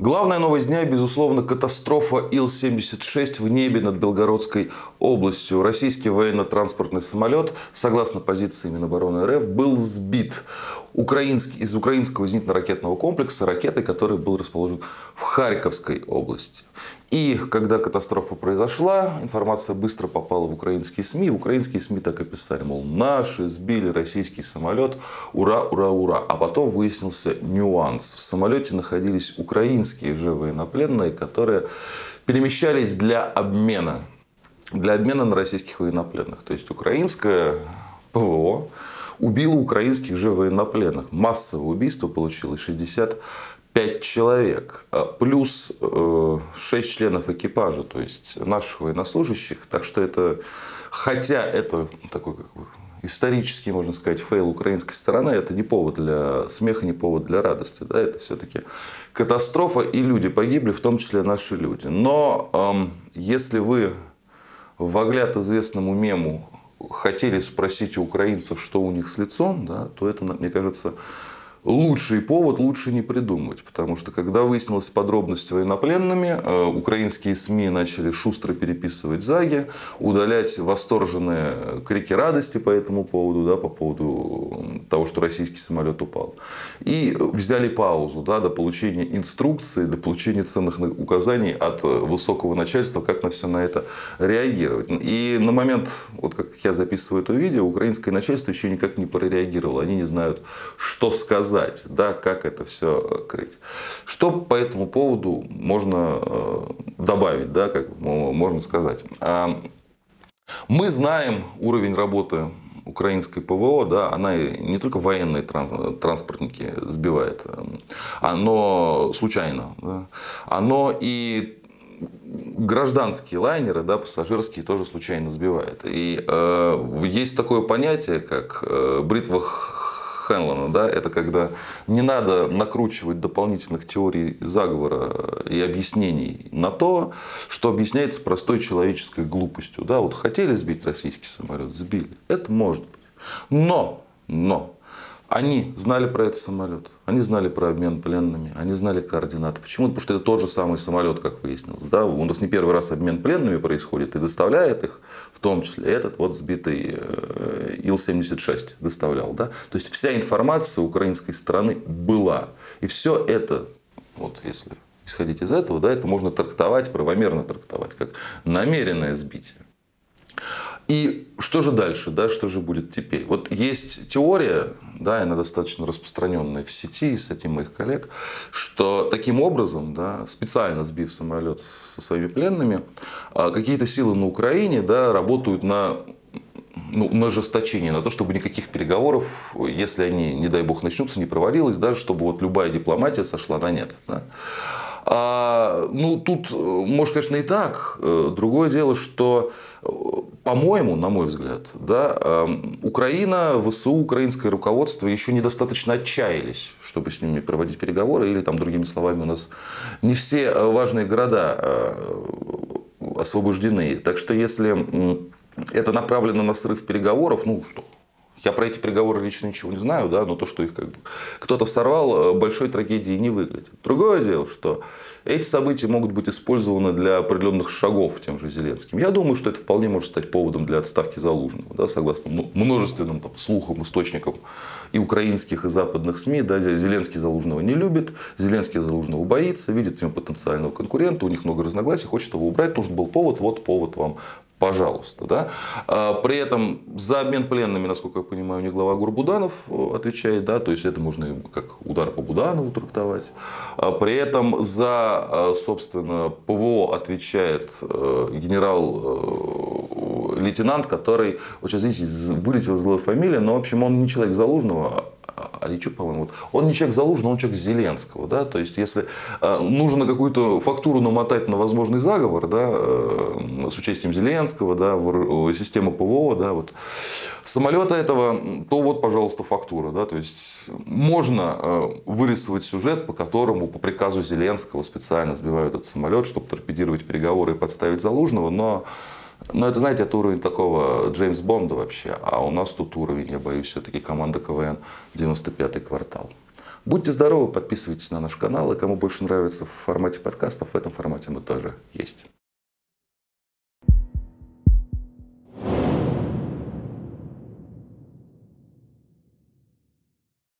Главная новость дня, безусловно, катастрофа Ил-76 в небе над Белгородской областью. Российский военно-транспортный самолет, согласно позиции Минобороны РФ, был сбит украинский, из украинского зенитно-ракетного комплекса ракетой, который был расположен в Харьковской области. И когда катастрофа произошла, информация быстро попала в украинские СМИ. Украинские СМИ так и писали, мол, наши сбили российский самолет, ура, ура, ура. А потом выяснился нюанс. В самолете находились украинские же военнопленные, которые перемещались для обмена. Для обмена на российских военнопленных. То есть украинское ПВО убило украинских же военнопленных. Массовое убийство получилось 60 5 человек, а плюс 6 э, членов экипажа, то есть наших военнослужащих. Так что это, хотя это такой как бы, исторический, можно сказать, фейл украинской стороны, это не повод для смеха, не повод для радости. Да? Это все-таки катастрофа, и люди погибли, в том числе наши люди. Но эм, если вы в огляд известному мему хотели спросить у украинцев, что у них с лицом, да, то это, мне кажется, лучший повод лучше не придумать. Потому что когда выяснилась подробность военнопленными, э, украинские СМИ начали шустро переписывать заги, удалять восторженные крики радости по этому поводу, да, по поводу того, что российский самолет упал. И взяли паузу да, до получения инструкции, до получения ценных указаний от высокого начальства, как на все на это реагировать. И на момент, вот как я записываю это видео, украинское начальство еще никак не прореагировало. Они не знают, что сказать сказать, да, как это все э, крыть. Что по этому поводу можно э, добавить, да, как можно сказать. А, мы знаем уровень работы украинской ПВО, да, она не только военные транспортники сбивает, оно случайно, да, оно и гражданские лайнеры, да, пассажирские тоже случайно сбивает. И э, есть такое понятие, как э, бритва Хэнлона, да, это когда не надо накручивать дополнительных теорий заговора и объяснений на то, что объясняется простой человеческой глупостью. Да, вот хотели сбить российский самолет, сбили. Это может быть. Но, но, они знали про этот самолет, они знали про обмен пленными, они знали координаты. Почему? Потому что это тот же самый самолет, как выяснилось. Да? У нас не первый раз обмен пленными происходит и доставляет их, в том числе этот вот сбитый э, Ил-76 доставлял. Да? То есть вся информация украинской стороны была. И все это, вот если исходить из этого, да, это можно трактовать, правомерно трактовать, как намеренное сбитие. И что же дальше, да, что же будет теперь? Вот есть теория, да, она достаточно распространенная в сети среди моих коллег, что таким образом, да, специально сбив самолет со своими пленными, а, какие-то силы на Украине да, работают на ну, на ожесточение, на то, чтобы никаких переговоров, если они, не дай бог, начнутся, не провалилось, да, чтобы вот любая дипломатия сошла на нет. Да. А, ну, тут, может, конечно, и так. Э, другое дело, что по-моему, на мой взгляд, да, эм, Украина, ВСУ, украинское руководство еще недостаточно отчаялись, чтобы с ними проводить переговоры, или там, другими словами, у нас не все э, важные города э, освобождены. Так что если это направлено на срыв переговоров, ну что, я про эти переговоры лично ничего не знаю, да, но то, что их как бы кто-то сорвал, э, большой трагедией не выглядит. Другое дело, что эти события могут быть использованы для определенных шагов тем же Зеленским. Я думаю, что это вполне может стать поводом для отставки Залужного, да, согласно множественным там, слухам, источникам и украинских, и западных СМИ. Да, Зеленский Залужного не любит, Зеленский Залужного боится, видит в нем потенциального конкурента, у них много разногласий, хочет его убрать, нужен был повод, вот повод вам пожалуйста. Да? А, при этом за обмен пленными, насколько я понимаю, не глава Гурбуданов э, отвечает, да, то есть это можно как удар по Буданову трактовать. А при этом за, э, собственно, ПВО отвечает э, генерал-лейтенант, который, вот сейчас, извините, вылетела злая фамилия, но, в общем, он не человек Залужного, Аличук, по-моему, он не человек Залужного, он человек Зеленского. Да? То есть, если э, нужно какую-то фактуру намотать на возможный заговор да, э, с участием Зеленского, да, в систему ПВО, да, вот, самолета этого, то вот, пожалуйста, фактура. Да? То есть, можно э, вырисовать сюжет, по которому по приказу Зеленского специально сбивают этот самолет, чтобы торпедировать переговоры и подставить Залужного, но но это, знаете, это уровень такого Джеймс Бонда вообще. А у нас тут уровень, я боюсь, все-таки команда КВН 95-й квартал. Будьте здоровы, подписывайтесь на наш канал. И кому больше нравится в формате подкастов, в этом формате мы тоже есть.